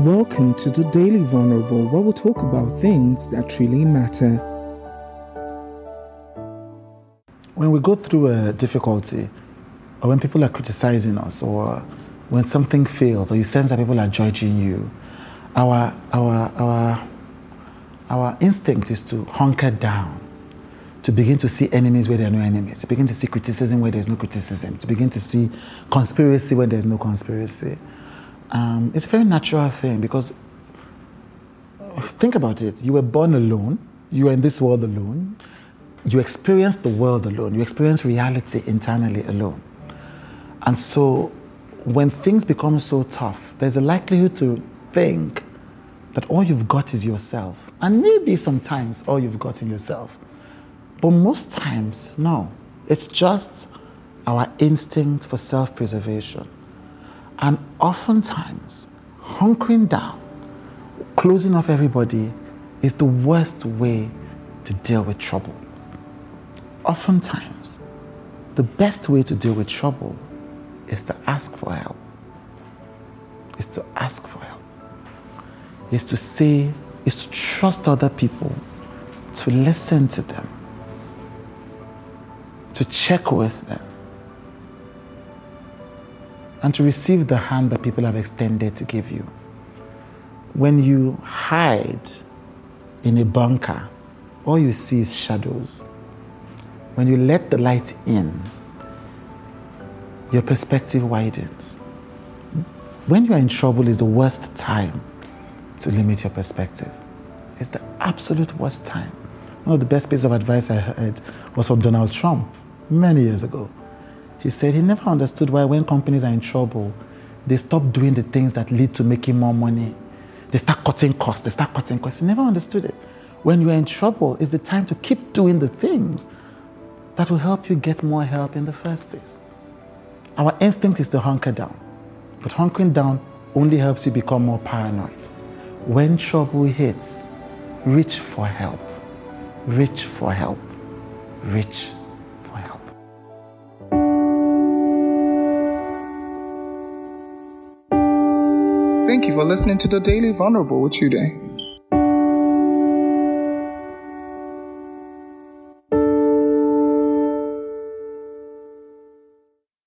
Welcome to the Daily Vulnerable, where we talk about things that really matter. When we go through a difficulty, or when people are criticizing us, or when something fails, or you sense that people are judging you, our, our, our, our instinct is to hunker down, to begin to see enemies where there are no enemies, to begin to see criticism where there's no criticism, to begin to see conspiracy where there's no conspiracy. Um, it's a very natural thing because think about it. You were born alone, you are in this world alone, you experience the world alone, you experience reality internally alone. And so when things become so tough, there's a likelihood to think that all you've got is yourself. And maybe sometimes all you've got in yourself. But most times, no. It's just our instinct for self preservation. And oftentimes, hunkering down, closing off everybody is the worst way to deal with trouble. Oftentimes, the best way to deal with trouble is to ask for help. Is to ask for help. Is to say, is to trust other people, to listen to them, to check with them and to receive the hand that people have extended to give you. When you hide in a bunker, all you see is shadows. When you let the light in, your perspective widens. When you are in trouble is the worst time to limit your perspective. It's the absolute worst time. One of the best pieces of advice I heard was from Donald Trump many years ago. He said he never understood why, when companies are in trouble, they stop doing the things that lead to making more money. They start cutting costs, they start cutting costs. He never understood it. When you're in trouble, it's the time to keep doing the things that will help you get more help in the first place. Our instinct is to hunker down, but hunkering down only helps you become more paranoid. When trouble hits, reach for help. Reach for help. Reach Thank you for listening to the Daily Vulnerable with Chude.